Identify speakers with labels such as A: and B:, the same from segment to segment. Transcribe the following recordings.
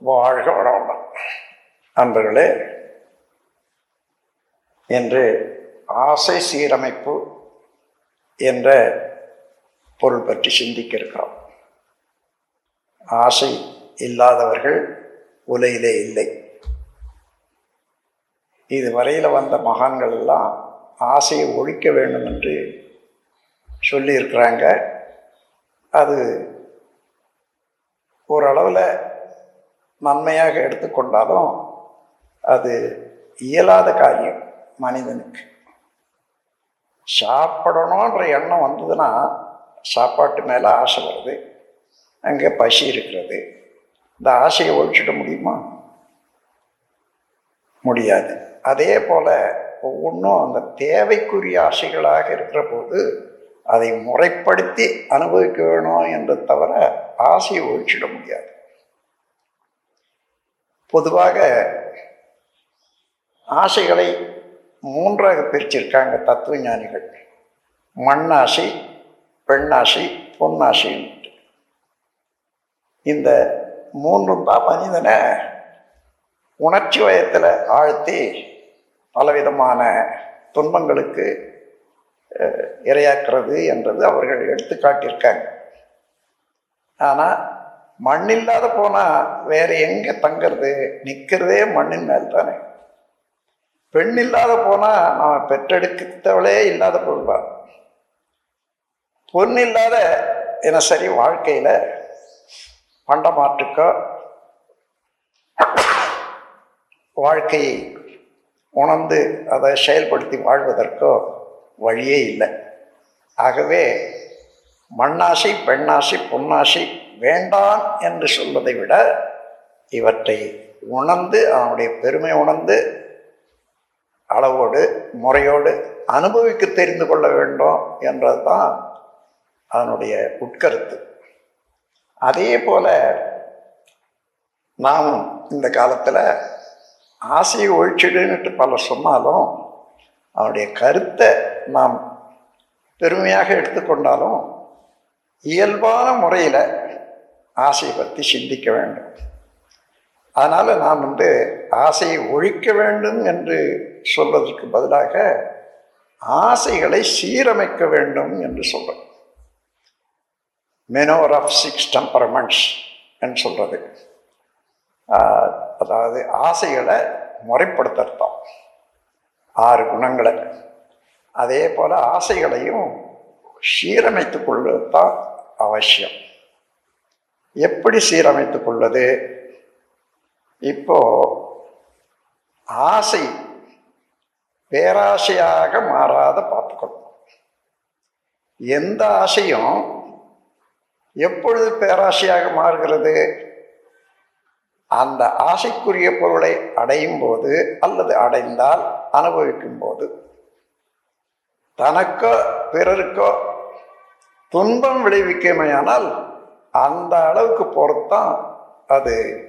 A: வாழ்க வளமுடன் அன்பர்களே என்று ஆசை சீரமைப்பு என்ற பொருள் பற்றி சிந்திக்க இருக்கிறோம் ஆசை இல்லாதவர்கள் உலையிலே இல்லை. இது வரையில் வந்த மகான்கள் எல்லாம் ஆசையை ஒழிக்க வேண்டும் என்று சொல்லியிருக்கிறாங்க. அது ஓரளவில் நன்மையாக எடுத்துக்கொண்டாலும் அது இயலாத காரியம் மனிதனுக்கு. சாப்பிடணுன்ற எண்ணம் வந்ததுன்னா சாப்பாட்டு மேலே ஆசை வருது. அங்கே பசி இருக்கிறது. இந்த ஆசையை ஒழிச்சிட முடியுமா? முடியாது. அதே போல் ஒவ்வொன்றும் அந்த தேவைக்குரிய ஆசைகளாக இருக்கிற போது அதை முறைப்படுத்தி அனுபவிக்க வேணும் என்று தவிர ஆசையை ஒழிச்சிட முடியாது. பொதுவாக ஆசைகளை மூன்றாக பிரிச்சிருக்காங்க தத்துவ ஞானிகள் மண்ணாசை பெண்ணாசை பொன்னாசைன்ட்டு இந்த மூன்றும் தான் மனிதனை உணர்ச்சி வயத்தில் ஆழ்த்தி பலவிதமான துன்பங்களுக்கு இரையாக்குறது என்றது அவர்கள் எடுத்து காட்டியிருக்காங்க ஆனால் மண் இல்லாத போனால் வேற எங்கே தங்கிறது? நிற்கிறதே மண்ணின் மேல் தானே. பெண் இல்லாத போனால் நாம் பெற்றெடுக்கத்தவளே இல்லாத பொருள்தான் பொன் இல்லாத தினசரி வாழ்க்கையில் பண்டமாற்றுக்கோ வாழ்க்கையை உணர்ந்து அதை செயல்படுத்தி வாழ்வதற்கோ வழியே இல்லை. ஆகவே மண்ணாசை பெண்ணாசை பொன்னாசை வேண்டாம் என்று சொல்வதை விட இவற்றை உணர்ந்து அவனுடைய பெருமை உணர்ந்து அளவோடு முறையோடு அனுபவிக்க தெரிந்து கொள்ள வேண்டும் என்றது தான் அதனுடைய உட்கருத்து. அதே போல நாம் இந்த காலத்தில் ஆசையை ஒழிச்சிடுன்னுட்டு பலர் சொன்னாலும் அவனுடைய கருத்தை நாம் பெருமையாக எடுத்துக்கொண்டாலும் இயல்பான முறையில் ஆசையை பற்றி சிந்திக்க வேண்டும். அதனால் நான் வந்து ஆசையை ஒழிக்க வேண்டும் என்று சொல்வதற்கு பதிலாக ஆசைகளை சீரமைக்க வேண்டும் என்று சொல்கிறேன் மெனோர் ஆஃப் சிக்ஸ் டெம்பரமெண்ட்ஸ் என்று சொல்கிறது அதாவது ஆசைகளை முறைப்படுத்தத்தான் ஆறு குணங்களை. அதே போல் ஆசைகளையும் சீரமைத்து கொள்வது தான் அவசியம். எப்படி சீரமைத்து கொள்வது? இப்போ ஆசை பேராசையாக மாறாத பார்த்துக்கணும். எந்த ஆசையும் எப்பொழுது பேராசையாக மாறுகிறது? அந்த ஆசைக்குரிய பொருளை அடையும் போது அல்லது அடைந்தால் அனுபவிக்கும் போது. தனக்கோ பிறருக்கோ துன்பம் விளைவிக்குமையானால் அந்த அளவுக்கு பொறுத்தான் அது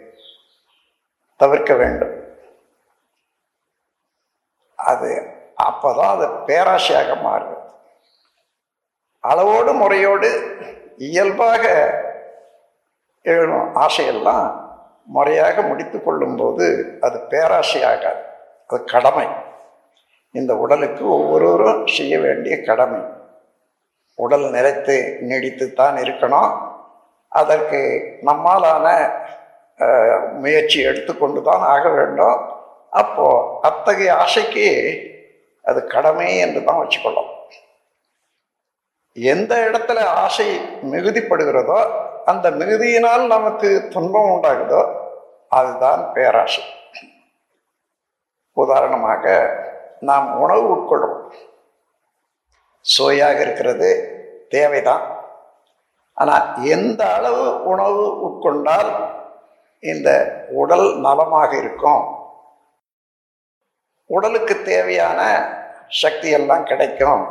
A: தவிர்க்க வேண்டும். அது அப்போதான் அது பேராசையாக மாறுது. அளவோடு முறையோடு இயல்பாக எழும் ஆசையெல்லாம் முறையாக முடித்து கொள்ளும்போது அது பேராசையாகாது. அது கடமை. இந்த உடலுக்கு ஒவ்வொருவரும் செய்ய வேண்டிய கடமை. உடல் நிறைத்து நீடித்து தான் இருக்கணும். அதற்கு நம்மாலான முயற்சி எடுத்துக்கொண்டு தான் ஆக வேண்டும். அப்போ அத்தகைய ஆசைக்கு அது கடமை என்று தான் வச்சுக்கொள்ளும். எந்த இடத்துல ஆசை மிகுதிப்படுகிறதோ அந்த மிகுதியினால் நமக்கு துன்பம் உண்டாகுதோ அதுதான் பேராசை. உதாரணமாக நாம் உணவு உட்கொள்ளும். சுவையாக இருக்கிறது தேவைதான். ஆனால் எந்த அளவு உணவு உட்கொண்டால் இந்த உடல் நலமாக இருக்கும்? உடலுக்கு தேவையான சக்தி எல்லாம் கிடைக்கும்.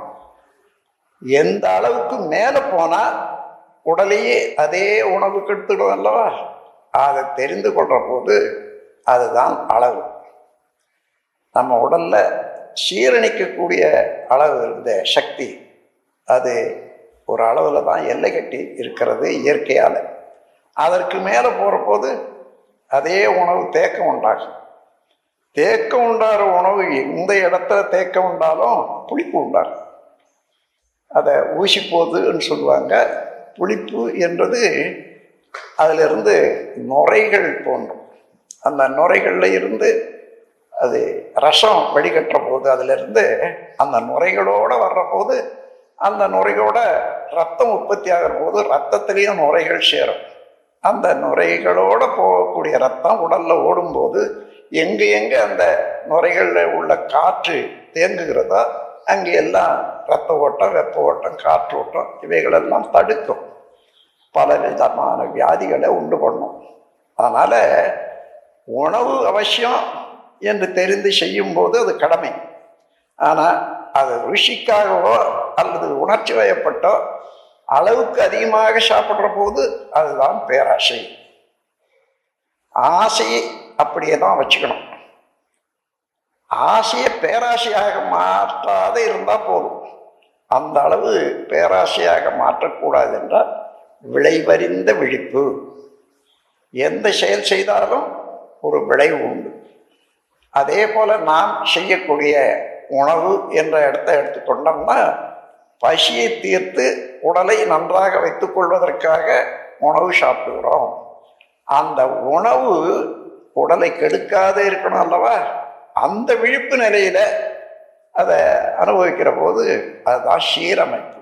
A: எந்த அளவுக்கு மேலே போனால் உடலையே அதே உணவு கெடுத்துடும் அல்லவா? அதை தெரிந்து கொள்கிற போது அதுதான் அளவு. நம்ம உடலில் சீரணிக்கக்கூடிய அளவு இருந்த சக்தி அது ஒரு அளவில் தான் எல்லை கட்டி இருக்கிறது இயற்கையால். அதற்கு மேலே போகிற போது அதே உணவு தேக்கம் உண்டாகும். தேக்கம் உண்டாகிற உணவு எந்த இடத்துல தேக்கம் உண்டாலும் புளிப்பு உண்டாகும். அதை ஊசி போகுதுன்னு சொல்லுவாங்க. புளிப்பு என்றது அதிலிருந்து நுரைகள் தோன்றும். அந்த நுரைகளில் இருந்து அது ரசம் வடிகட்டுற போது அதிலிருந்து அந்த நுரைகளோடு வர்ற போது அந்த நுரையோட ரத்தம் உற்பத்தி ஆகிற போது ரத்தத்திலையும் நுரைகள் சேரும். அந்த நுரைகளோட போகக்கூடிய ரத்தம் உடலில் ஓடும்போது எங்கே எங்கே அந்த நுரைகளில் உள்ள காற்று தேங்குகிறதோ அங்கே எல்லாம் ரத்த ஓட்டம் வெப்ப ஓட்டம் காற்று ஓட்டம் இவைகளெல்லாம் தடுக்கும். பல விதமான வியாதிகளை உண்டு பண்ணும். அதனால் உணவு அவசியம் என்று தெரிந்து செய்யும் போது அது கடமை. ஆனால் அது ருஷிக்காகவோ அல்லது உணர்ச்சி வயப்பட்டோ அளவுக்கு அதிகமாக சாப்பிட்ற போது அதுதான் பேராசை. ஆசையை அப்படியே தான் வச்சுக்கணும். ஆசையை பேராசையாக மாற்றாத இருந்தால் போதும். அந்த அளவு பேராசையாக மாற்றக்கூடாது என்றால் விளைவறிந்த விழிப்பு. எந்த செயல் செய்தாலும் ஒரு விளைவு உண்டு. அதே போல் நாம் செய்யக்கூடிய உணவு என்ற இடத்த எடுத்துக்கொண்டோம்னா பசியை தீர்த்து உடலை நன்றாக வைத்துக் கொள்வதற்காக உணவு சாப்பிடுகிறோம். அந்த உணவு உடலை கெடுக்காத இருக்கணும் அல்லவா? அந்த விழிப்பு நிலையில் அதை அனுபவிக்கிற போது அதுதான் சீரமைப்பு.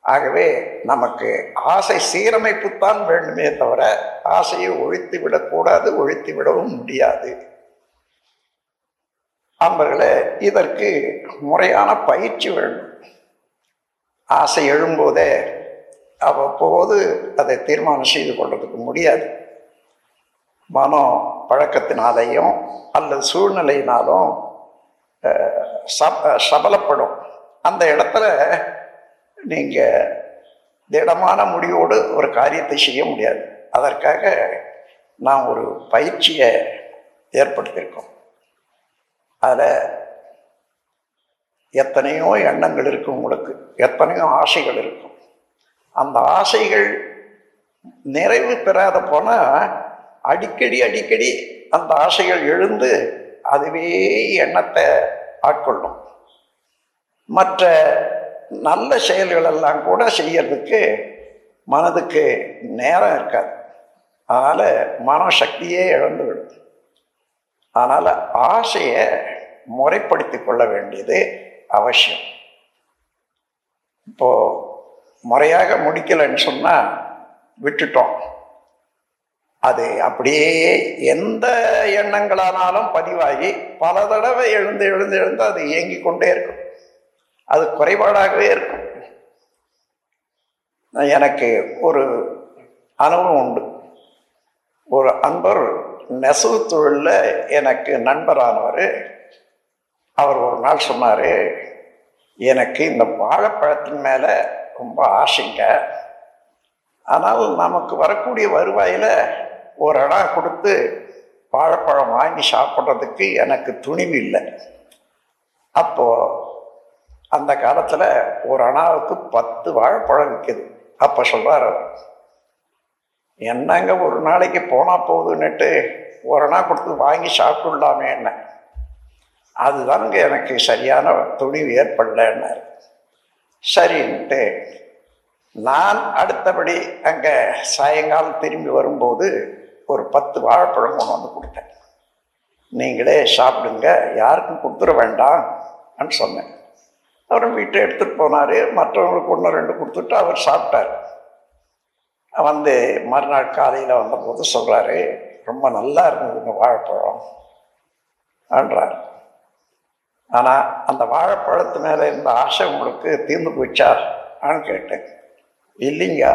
A: ஆகவே நமக்கு ஆசை சீரமைப்பு தான் வேண்டுமே தவிர ஆசையை ஒழித்து விடக்கூடாது ஒழித்து விடவும் முடியாது. அன்பர்களே இதற்கு முறையான பயிற்சி வேண்டும். ஆசை எழும்போதே அவ்வப்போது அதை தீர்மானம் செய்து கொள்றதுக்கு முடியாது. மனம் பழக்கத்தினாலேயும் அல்லது சூழ்நிலையினாலும் சபலப்படும். அந்த இடத்துல நீங்கள் திடமான முடிவோடு ஒரு காரியத்தை செய்ய முடியாது. அதற்காக நாம் ஒரு பயிற்சியை ஏற்படுத்தியிருக்கோம். அதில் எத்தனையோ எண்ணங்கள் இருக்கும் உங்களுக்கு. எத்தனையோ ஆசைகள் இருக்கும். அந்த ஆசைகள் நிறைவு பெறாத போனால் அடிக்கடி அடிக்கடி அந்த ஆசைகள் எழுந்து அதுவே எண்ணத்தை ஆட்கொள்ளும். மற்ற நல்ல செயல்கள் எல்லாம் கூட செய்யறதுக்கு மனதுக்கு நேரம் இருக்காது. அதனால் மனசக்தியே இழந்து விடும் அதனால் ஆசையை முறைப்படுத்தி கொள்ள வேண்டியது அவசியம். இப்போது முறையாக முடிக்கலைன்னு சொன்னால் விட்டுட்டோம். அது அப்படியே எந்த எண்ணங்களானாலும் பதிவாகி பல தடவை எழுந்து எழுந்து எழுந்து அது இயங்கி கொண்டே இருக்கும். அது குறைபாடாகவே இருக்கும். எனக்கு ஒரு அனுபவம் உண்டு. ஒரு அன்பர் நெசவு தொழிலில் எனக்கு நண்பரானவர். அவர் ஒரு நாள் சொன்னார் எனக்கு இந்த வாழைப்பழத்தின் மேலே ரொம்ப ஆசைங்க. ஆனால் நமக்கு வரக்கூடிய வருவாயில் ஒரு இடம் கொடுத்து வாழைப்பழம் வாங்கி சாப்பிட்றதுக்கு எனக்கு துணிவு இல்லை. அப்போது அந்த காலத்தில் ஒரு அணாவுக்கு பத்து வாழைப்பழம் விற்கிது அப்போ சொல்கிறார் அவர். என்னங்க ஒரு நாளைக்கு போனால் போகுதுன்னுட்டு ஒரு நாள் கொடுத்து வாங்கி சாப்பிட்டுடலாமே என்ன? அதுதானுங்க எனக்கு சரியான துணிவு ஏற்படலைன்னாரு. சரின்ட்டு நான் அடுத்தபடி அங்கே சாயங்காலம் திரும்பி வரும்போது ஒரு பத்து வாழைப்பழம் கொண்டு வந்து கொடுத்தேன். நீங்களே சாப்பிடுங்க யாருக்கும் கொடுத்துட வேண்டாம்னு சொன்னேன். அவரும் வீட்டை எடுத்துகிட்டு போனார் மற்றவங்களுக்கு ஒன்று ரெண்டு கொடுத்துட்டு அவர் சாப்பிட்டார். வந்து மறுநாள் காலையில் வந்தபோது சொல்கிறாரு ரொம்ப நல்லா இருந்ததுங்க வாழைப்பழம் என்றார். ஆனால் அந்த வாழைப்பழத்து மேலே இருந்த ஆசை உங்களுக்கு தீர்ந்து போச்சா ஆன்னு கேட்டேன். இல்லைங்க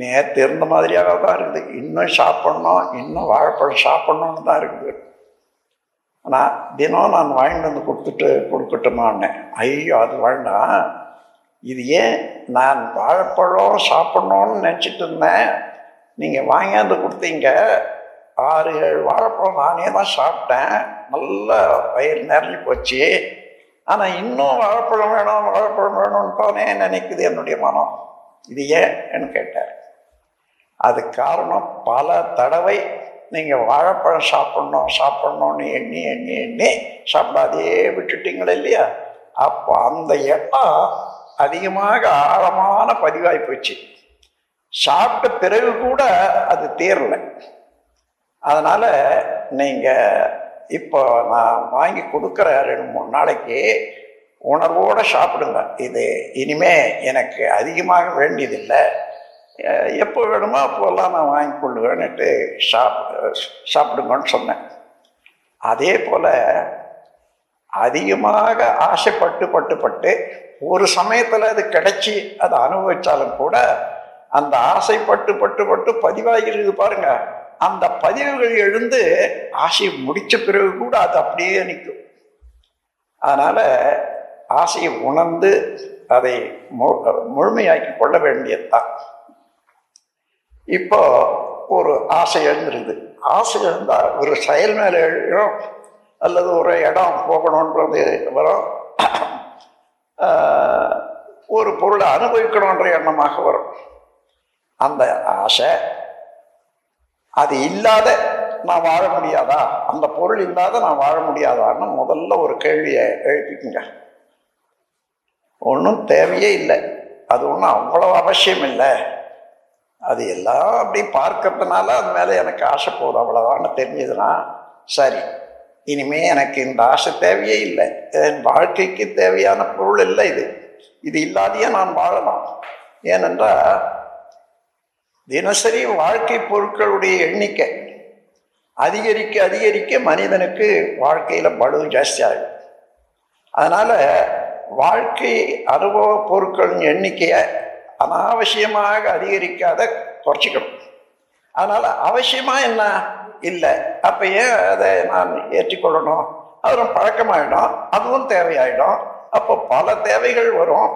A: நேற்று இருந்த மாதிரியாக தான் இருக்குது. இன்னும் சாப்பிட்ணும் இன்னும் வாழைப்பழம் சாப்பிட்ணுன்னு தான் இருக்குது. ஆனால் தினம் நான் வாங்கிட்டு வந்து கொடுத்துட்டு கொடுக்கட்டுமான்னு. ஐயோ அது வேண்டாம். இது ஏன் நான் வாழைப்பழம் சாப்பிட்ணுன்னு நினச்சிட்டு இருந்தேன். நீங்கள் வாங்கியாந்து கொடுத்தீங்க. ஆறு ஏழு வாழைப்பழம் நானே தான் சாப்பிட்டேன். நல்லா வயிறு நிறைஞ்சு போச்சு. ஆனால் இன்னும் வாழைப்பழம் வேணும் வாழைப்பழம் வேணும்னு தானே நினைக்குது என்னுடைய மனம். இது ஏன்னு கேட்டார். அது காரணம் பல தடவை நீங்கள் வாழைப்பழம் சாப்பிட்ணும் சாப்பிட்ணுன்னு எண்ணி எண்ணி எண்ணி சாப்பிடாதே விட்டுட்டீங்களே இல்லையா? அப்போ அந்த எண்ணம் அதிகமாக ஆழமான பதிவாகி போச்சு. சாப்பிட்ட பிறகு கூட அது தீரலை அதனால் நீங்கள் இப்போ நான் வாங்கி கொடுக்குற ரெண்டு மூணு நாளைக்கு உணர்வோடு சாப்பிடுங்க. இது இனிமே எனக்கு அதிகமாக வேண்டியதில்லை. எப்போ வேணுமோ அப்போல்லாம் நான் வாங்கி கொள்ளுவேன்னுட்டு சாப் சாப்பிடுங்கன்னு சொன்னேன். அதே போல் அதிகமாக ஆசைப்பட்டு பட்டு பட்டு ஒரு சமயத்தில் அது கிடைச்சி அதை அனுபவித்தாலும் கூட அந்த ஆசைப்பட்டு பட்டு பட்டு பதிவாகிறது பாருங்க. அந்த பதிவுகள் எழுந்து ஆசையை முடித்த பிறகு கூட அது அப்படியே நிற்கும். அதனால் ஆசையை உணர்ந்து அதை முழுமையாக்கி கொள்ள வேண்டியதுதான். இப்போ ஒரு ஆசை எழுந்திருது. ஆசை எழுந்தால் ஒரு செயல் மேலே எழுகிறோம் அல்லது ஒரு இடம் போகணுன்றது வரும். ஒரு பொருளை அனுபவிக்கணுன்ற எண்ணமாக வரும். அந்த ஆசை அது இல்லாத நான் வாழ முடியாதா? அந்த பொருள் இல்லாத நான் வாழ முடியாதான்னு முதல்ல ஒரு கேள்வியை எழுப்பிக்குங்க. ஒன்றும் தேவையே இல்லை. அது ஒன்றும் அவ்வளவு அவசியம் இல்லை. அது எல்லாம் அப்படி பார்க்கறதுனால அது மேலே எனக்கு ஆசை போகுது. அவ்வளோதான்னு தெரிஞ்சதுன்னா சரி. இனிமே எனக்கு இந்த ஆசை தேவையே இல்லை. என் வாழ்க்கைக்கு தேவையான பொருள் இல்லை இது. இது இல்லாதையே நான் வாழலாம். ஏனென்றால் தினசரி வாழ்க்கை பொருட்களுடைய எண்ணிக்கை அதிகரிக்க அதிகரிக்க மனிதனுக்கு வாழ்க்கையில் பலு ஜாஸ்தியாகும் அதனால் வாழ்க்கை அனுபவ பொருட்களின் எண்ணிக்கையை அனாவசியமாக அதிகரிக்காத குறைச்சிக்கணும். அதனால் அவசியமாக என்ன? இல்லை. அப்போ ஏன் அதை நான் ஏற்றிக்கொள்ளணும்? அதுவும் பழக்கமாயிடும். அதுவும் தேவையாயிடும். அப்போ பல தேவைகள் வரும்.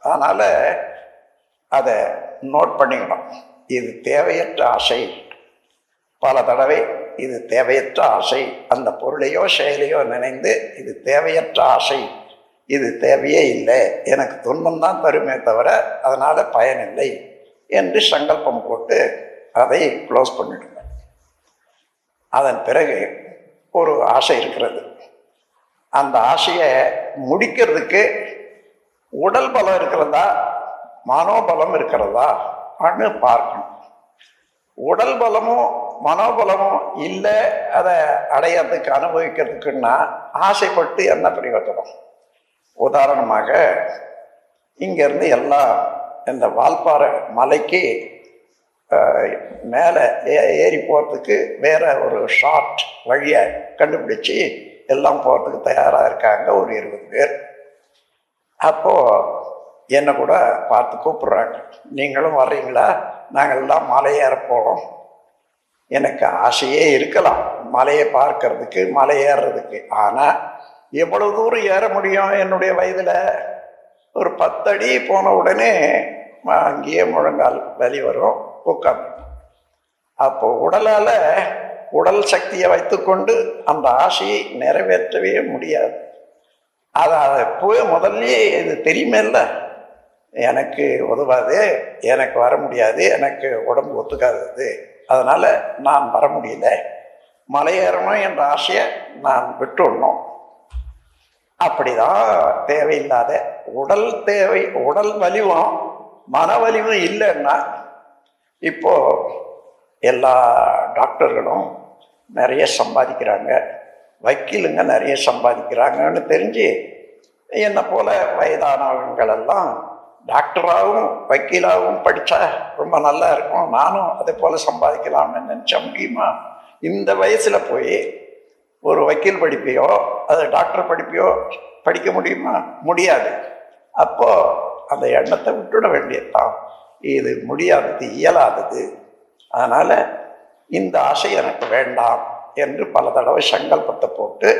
A: அதனால் அதை நோட் பண்ணிக்கணும். இது தேவையற்ற ஆசை. பல தடவை இது தேவையற்ற ஆசை. அந்த பொருளையோ செயலையோ நினைந்து இது தேவையற்ற ஆசை. இது தேவையே இல்லை. எனக்கு துன்பம் தான் தருமே தவிர அதனால் பயனில்லை என்று சங்கல்பம் போட்டு அதை க்ளோஸ் பண்ணிடும் அதன் பிறகு ஒரு ஆசை இருக்கிறது. அந்த ஆசையை முடிக்கிறதுக்கு உடல் பலம் இருக்கிறதா? மனோபலம் இருக்கிறதா? அன்னு பார்க்கணும். உடல் பலமும் மனோபலமும் இல்லை அதை அடையிறதுக்கு அனுபவிக்கிறதுக்குன்னா ஆசைப்பட்டு என்ன பிரயோஜனம் உதாரணமாக இங்கேருந்து எல்லாம் இந்த வால்பாறை மலைக்கு மேலே ஏ- ஏறி போகிறதுக்கு வேற ஒரு ஷார்ட் வழியை கண்டுபிடிச்சி எல்லாம் போகிறதுக்கு தயாராக இருக்காங்க ஒரு இருபது பேர். அப்போது என்னை கூட பார்த்து கூப்பிட்றாங்க. நீங்களும் வர்றீங்களா? நாங்கள் எல்லாம் மலையேற போகிறோம் எனக்கு ஆசையே இருக்கலாம். மலையை பார்க்கறதுக்கு மலை ஏறுறதுக்கு ஆனால் எவ்வளோ தூரம் ஏற முடியும் என்னுடைய வயதில்? ஒரு பத்தடி போன உடனே அங்கேயே முழங்கால் வலி வரும். உட்காந்து அப்போ உடலால் உடல் சக்தியை வைத்துக்கொண்டு அந்த ஆசையை நிறைவேற்றவே முடியாது. அது அதை போய் முதல்லயே இது தெரியுமேல்ல? எனக்கு உதவாது எனக்கு வர முடியாது எனக்கு உடம்பு ஒத்துக்காதது. அதனால் நான் வர முடியல. மலையேறணும் என்ற ஆசையை நான் விட்டுடணும். அப்படிதான் தேவையில்லாத உடல் தேவை உடல் வலிவும் மன வலிவும் இல்லைன்னா இப்போ எல்லா டாக்டர்களும் நிறைய சம்பாதிக்கிறாங்க. வக்கீலுங்க நிறைய சம்பாதிக்கிறாங்கன்னு தெரிஞ்சு என்னை போல வயதானவங்கள் எல்லாம் டாக்டராகவும் வக்கீலாகவும் படித்தா ரொம்ப நல்லா இருக்கும். நானும் அதே போல் சம்பாதிக்கலாம்னு நினச்ச முடியுமா? இந்த வயசில் போய் ஒரு வக்கீல் படிப்பையோ அது டாக்டர் படிப்பையோ படிக்க முடியுமா? முடியாது. அப்போது அந்த எண்ணத்தை விட்டுட வேண்டியதுதான். இது முடியாதது இயலாதது. அதனால் இந்த ஆசை எனக்கு வேண்டாம் என்று பல தடவை சங்கல்பத்தை போட்டு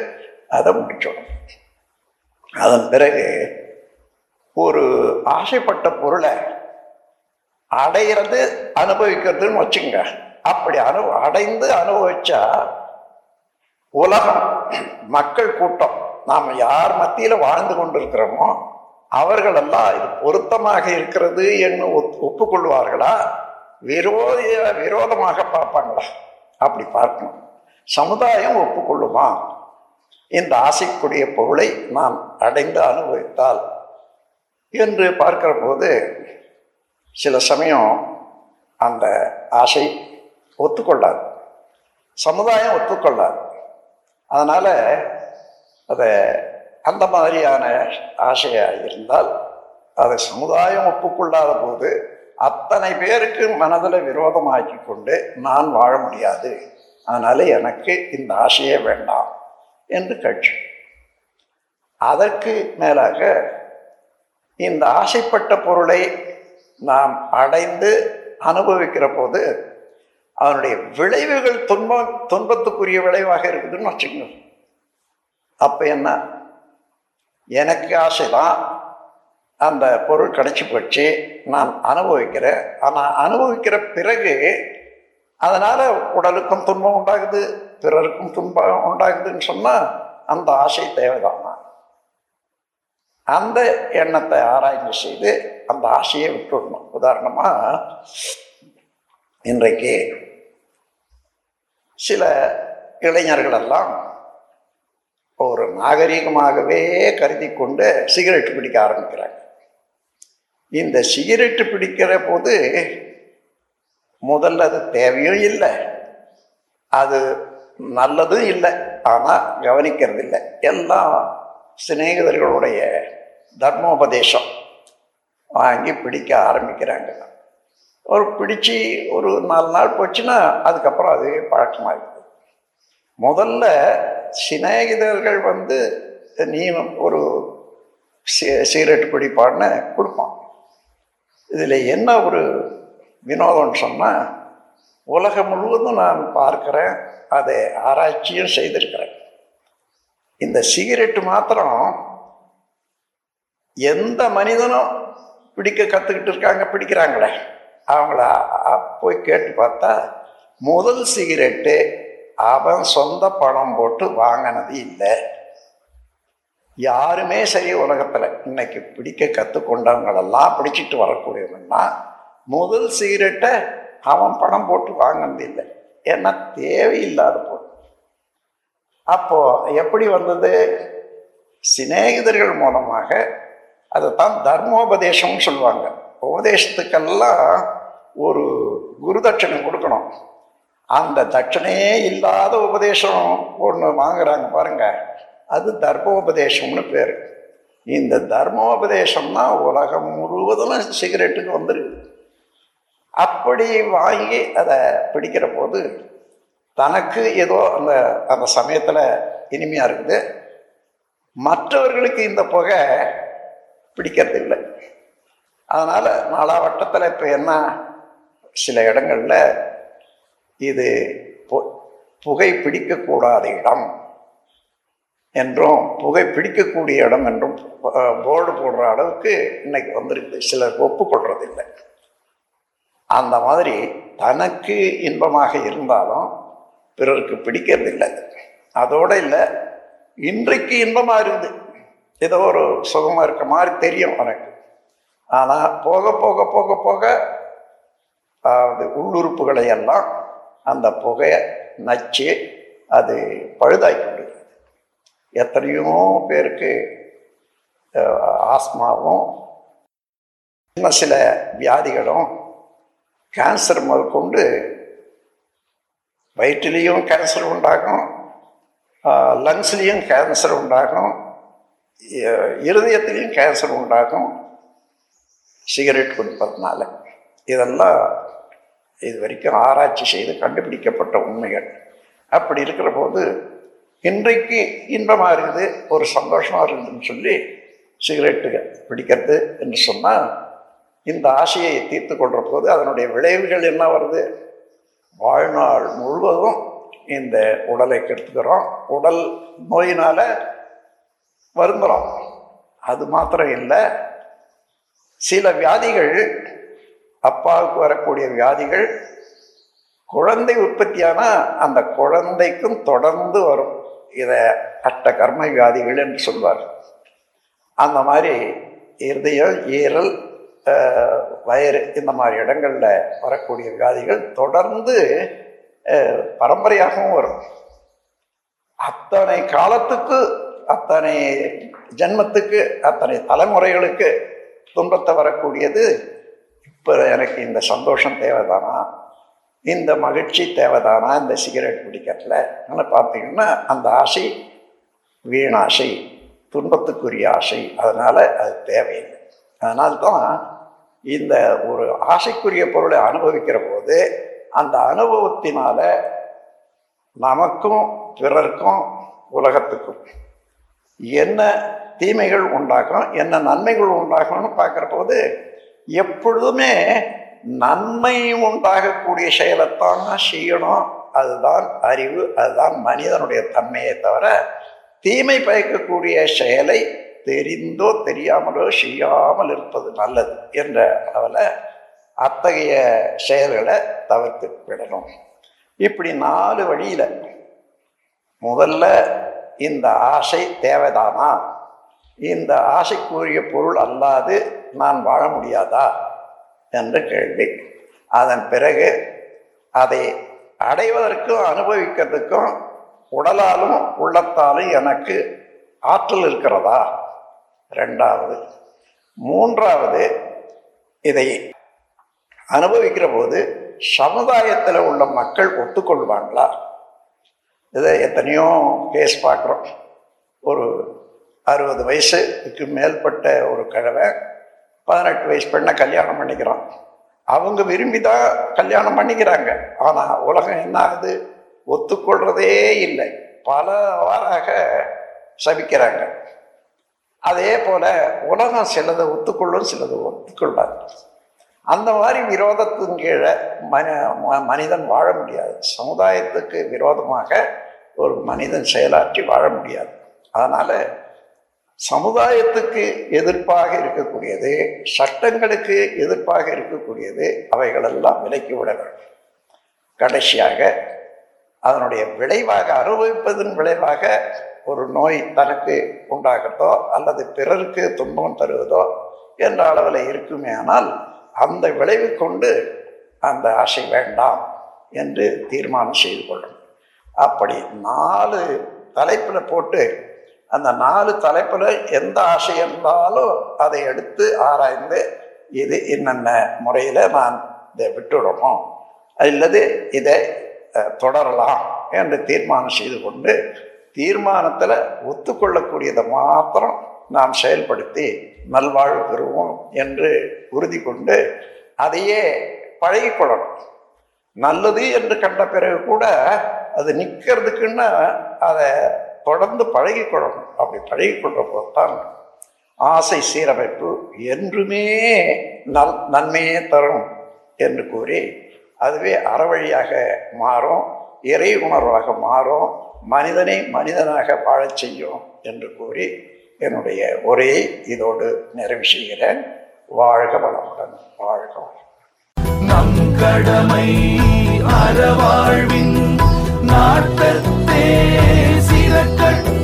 A: அதை முடிச்சிடணும் அதன் பிறகு ஒரு ஆசைப்பட்ட பொருளை அடையிறது அனுபவிக்கிறதுன்னு வச்சுங்க அப்படி அனு அடைந்து அனுபவிச்சா உலகம் மக்கள் கூட்டம் நாம் யார் மத்தியில் வாழ்ந்து கொண்டிருக்கிறோமோ அவர்களெல்லாம் இது பொருத்தமாக இருக்கிறது என்று ஒத்- ஒப்புக்கொள்வார்களா? விரோதிய விரோதமாக பார்ப்பாங்களா? அப்படி பார்க்கணும். சமுதாயம் ஒப்புக்கொள்ளுமா? இந்த ஆசைக்குரிய பொருளை நான் அடைந்து அனுபவித்தால் என்று பார்க்கிற போது சில சமயம் அந்த ஆசை ஒத்துக்கொள்ளாது. சமுதாயம் ஒத்துக்கொள்ளாது. அதனால் அதை அந்த மாதிரியான ஆசையாக இருந்தால் அதை சமுதாயம் ஒப்புக்கொள்ளாத போது அத்தனை பேருக்கு மனதில் விரோதமாக்கி கொண்டு நான் வாழ முடியாது. அதனால் எனக்கு இந்த ஆசையே வேண்டாம் என்று கட்சி. அதற்கு மேலாக இந்த ஆசைப்பட்ட பொருளை நாம் அடைந்து அனுபவிக்கிற போது அதனுடைய விளைவுகள் துன்பம் துன்பத்துக்குரிய விளைவாக இருக்குதுன்னு வச்சுக்கோங்க. அப்போ என்ன? எனக்கு ஆசைதான். அந்த பொருள் கிடச்சி போச்சு. நான் அனுபவிக்கிறேன் ஆனால் அனுபவிக்கிற பிறகு அதனால் உடலுக்கும் துன்பம் உண்டாகுது பிறருக்கும் துன்பம் உண்டாகுதுன்னு சொன்னால் அந்த ஆசை தேவைதானா. அந்த எண்ணத்தை ஆராய்ச்சி செய்து அந்த ஆசையை விட்டுடணும். உதாரணமாக இன்றைக்கு சில இளைஞர்களெல்லாம் ஒரு நாகரீகமாகவே கருதி கொண்டு சிகரெட் பிடிக்க ஆரம்பிக்கிறாங்க. இந்த சிகரெட்டு பிடிக்கிற போது முதல்ல அது தேவையும் இல்லை. அது நல்லதும் இல்லை. ஆனால் கவனிக்கிறது இல்லை எல்லாம் சிநேகிதர்களுடைய தர்மோபதேசம். வாங்கி பிடிக்க ஆரம்பிக்கிறாங்க. ஒரு பிடிச்சி ஒரு நாலு நாள் போச்சுன்னா அதுக்கப்புறம் அது பழக்கமாகிடுது முதல்ல சிநேகிதர்கள் வந்து நீ ஒரு சிகரெட் பிடிப்பான்னு கொடுப்பான் இதில் என்ன ஒரு வினோதம்னு சொன்னால் உலகம் முழுவதும் நான் பார்க்குறேன் அதை ஆராய்ச்சியும் செய்திருக்கிறேன். இந்த சிகரெட்டு மாத்திரம் எந்த மனிதனும் பிடிக்க கற்றுக்கிட்டு இருக்காங்க பிடிக்கிறாங்களே? அவங்கள போய் கேட்டு பார்த்தா முதல் சிகரெட்டு அவன் சொந்த பணம் போட்டு வாங்கினது இல்லை. யாருமே சரி உலகத்தில் இன்னைக்கு பிடிக்க கற்றுக்கொண்டவங்களெல்லாம் பிடிச்சிட்டு வரக்கூடியவன்னா முதல் சிகரெட்டை அவன் பணம் போட்டு வாங்கினது இல்லை. ஏன்னா தேவையில்லாத பொருள். அப்போ எப்படி வந்தது? சிநேகிதர்கள் மூலமாக அதைத்தான் தர்மோபதேசம்னு சொல்லுவாங்க. உபதேசத்துக்கெல்லாம் ஒரு குருதட்சணை கொடுக்கணும். அந்த தட்சணையே இல்லாத உபதேசம் ஒன்று வாங்குறாங்க பாருங்க. அது தர்மோபதேசம்னு பேர். இந்த தர்மோபதேசம்னா உலகம் முழுவதும் சிகரெட்டுக்கு வந்துருக்கு. அப்படி வாங்கி அதை பிடிக்கிற போது தனக்கு ஏதோ அந்த அந்த சமயத்தில் இனிமையாக இருக்குது. மற்றவர்களுக்கு இந்த புகை பிடிக்கிறது இல்லை. அதனால் நாலாவட்டத்தில் இப்போ என்ன சில இடங்களில் இது புகை பிடிக்கக்கூடாத இடம் என்றும் புகை பிடிக்கக்கூடிய இடம் என்றும் போர்டு போடுற அளவுக்கு இன்னைக்கு வந்திருக்கு. சிலர் ஒப்புக்கொள்றதில்லை. அந்த மாதிரி தனக்கு இன்பமாக இருந்தாலும் பிறருக்கு பிடிக்கிறது இல்லை அதோடு இல்லை இன்றைக்கு இன்பமாக இருக்குது. ஏதோ ஒரு சுகமாக இருக்க மாதிரி தெரியும் எனக்கு. ஆனால் போக போக போக போக அது உள்ளுறுப்புகளை எல்லாம் அந்த புகையை நச்சு அது பழுதாக்கி விடுகிறது எத்தனையோ பேருக்கு ஆஸ்மாவும் இன்னும் சில வியாதிகளும் கேன்சர் முதல் கொண்டு வயிற்றுலேயும் கேன்சர் உண்டாகும் லங்ஸ்லேயும் கேன்சர் உண்டாகும் இருதயத்திலையும் கேன்சர் உண்டாகும் சிகரெட் குடிப்பதுனால. இதெல்லாம் இது வரைக்கும் ஆராய்ச்சி செய்து கண்டுபிடிக்கப்பட்ட உண்மைகள். அப்படி இருக்கிற போது இன்றைக்கு இன்பமாக இருக்குது ஒரு சந்தோஷமாக இருக்குதுன்னு சொல்லி சிகரெட்டு பிடிக்கிறது என்று சொன்னால் இந்த ஆசையை தீர்த்து கொள்கிற போது அதனுடைய விளைவுகள் என்ன வருது? வாழ்நாள் முழுவதும் இந்த உடலை கெடுத்துக்கிறோம். உடல் நோயினால் வருந்துறோம். அது மாத்திரம் இல்லை சில வியாதிகள் அப்பாவுக்கு வரக்கூடிய வியாதிகள் குழந்தை உற்பத்தியானால் அந்த குழந்தைக்கும் தொடர்ந்து வரும். இதை அட்ட கர்ம வியாதிகள் என்று சொல்வார் அந்த மாதிரி இருதயம் ஈரல் வயிறு இந்த மாதிரி இடங்களில் வரக்கூடிய வியாதிகள் தொடர்ந்து பரம்பரையாகவும் வரும். அத்தனை காலத்துக்கு அத்தனை ஜென்மத்துக்கு அத்தனை தலைமுறைகளுக்கு துன்பத்தை வரக்கூடியது இப்போ எனக்கு இந்த சந்தோஷம் தேவைதானா? இந்த மகிழ்ச்சி தேவைதானா? இந்த சிகரெட் பிடிக்கிறதுல? ஆனால் பார்த்தீங்கன்னா அந்த ஆசை வீணாசை துன்பத்துக்குரிய ஆசை அதனால் அது தேவையில்லை. அதனால்தான் இந்த ஒரு ஆசைக்குரிய பொருளை அனுபவிக்கிற போது அந்த அனுபவத்தினால நமக்கும் பிறருக்கும் உலகத்துக்கும் என்ன தீமைகள் உண்டாகும் என்ன நன்மைகள் உண்டாகணும்னு பார்க்குற போது எப்பொழுதுமே நன்மை உண்டாகக்கூடிய செயலைத்தான் செய்யணும். அதுதான் அறிவு அதுதான் மனிதனுடைய தன்மையை தவிர தீமை பயக்கக்கூடிய செயலை தெரிந்தோ தெரியாமலோ செய்யாமல் இருப்பது நல்லது என்ற அளவில் அத்தகைய செயல்களை தவிர்த்து விடணும். இப்படி நாலு வழியில் முதல்ல இந்த ஆசை தேவைதானா? இந்த ஆசைக்குரிய பொருள் அல்லாது நான் வாழ முடியாதா? என்ற கேள்வி. அதன் பிறகு அதை அடைவதற்கும் அனுபவிக்கிறதுக்கும் உடலாலும் உள்ளத்தாலும் எனக்கு ஆற்றல் இருக்கிறதா? ரெண்டாவது மூன்றாவது இதை அனுபவிக்கிற போது சமுதாயத்தில் உள்ள மக்கள் ஒத்துக்கொள்வாங்களா? இதை எத்தனையோ கேஸ் பார்க்குறோம். ஒரு அறுபது வயசுக்கு மேற்பட்ட ஒரு கிழவை பதினெட்டு வயசு பெண்ணை கல்யாணம் பண்ணிக்கிறான். அவங்க விரும்பி தான் கல்யாணம் பண்ணிக்கிறாங்க. ஆனால் உலகம் என்ன ஆகுது? ஒத்துக்கொள்றதே இல்லை. பல வாராக சபிக்கிறாங்க. அதே போல உலகம் சிலதை ஒத்துக்கொள்ளும் சிலது ஒத்துக்கொள்ளாது. அந்த மாதிரி விரோதத்தின் கீழே மன ம- மனிதன் வாழ முடியாது. சமுதாயத்துக்கு விரோதமாக ஒரு மனிதன் செயலாற்றி வாழ முடியாது. அதனால் சமுதாயத்துக்கு எதிர்ப்பாக இருக்கக்கூடியது சட்டங்களுக்கு எதிர்ப்பாக இருக்கக்கூடியது அவைகளெல்லாம் விலக்கி விட வேண்டும். கடைசியாக அதனுடைய விளைவாக அனுபவிப்பதன் விளைவாக ஒரு நோய் தனக்கு உண்டாகிறதோ அல்லது பிறருக்கு துன்பம் தருவதோ என்ற அளவில் இருக்குமே ஆனால் அந்த விளைவு கொண்டு அந்த ஆசை வேண்டாம் என்று தீர்மானம் செய்து கொள்ளும் அப்படி நாலு தலைப்பில் போட்டு அந்த நாலு தலைப்பில் எந்த ஆசை இருந்தாலும் அதை எடுத்து ஆராய்ந்து இது என்னென்ன முறையில் நான் இதை விட்டுடணும் அல்லது இதை தொடரலாம் என்று தீர்மானம் செய்து கொண்டு தீர்மானத்தில் ஒத்துக்கொள்ளக்கூடியதை மாத்திரம் நாம் செயல்படுத்தி நல்வாழ்வு பெறுவோம் என்று உறுதி கொண்டு அதையே பழகிக்கொள்ளணும். நல்லது என்று கண்ட பிறகு கூட அது நிற்கிறதுக்குன்னா அதை தொடர்ந்து பழகிக்கொள்ளணும். அப்படி பழகிக்கொள்ற போதுதான் ஆசை சீரமைப்பு என்றுமே நல் நன்மையே தரும் என்று கூறி அதுவே அறவழியாக மாறும் இறை உணர்வாக மாறும் மனிதனை மனிதனாக வாழச் செய்யும் என்று கூறி என்னுடைய உரையை இதோடு நிறைவு செய்கிறேன். வாழ்க வளமுடன். வாழ்க வளமுடன்.
B: நம் கடமை அறவாழ்வின் நாட்டத்தே சிறக்கட்டும்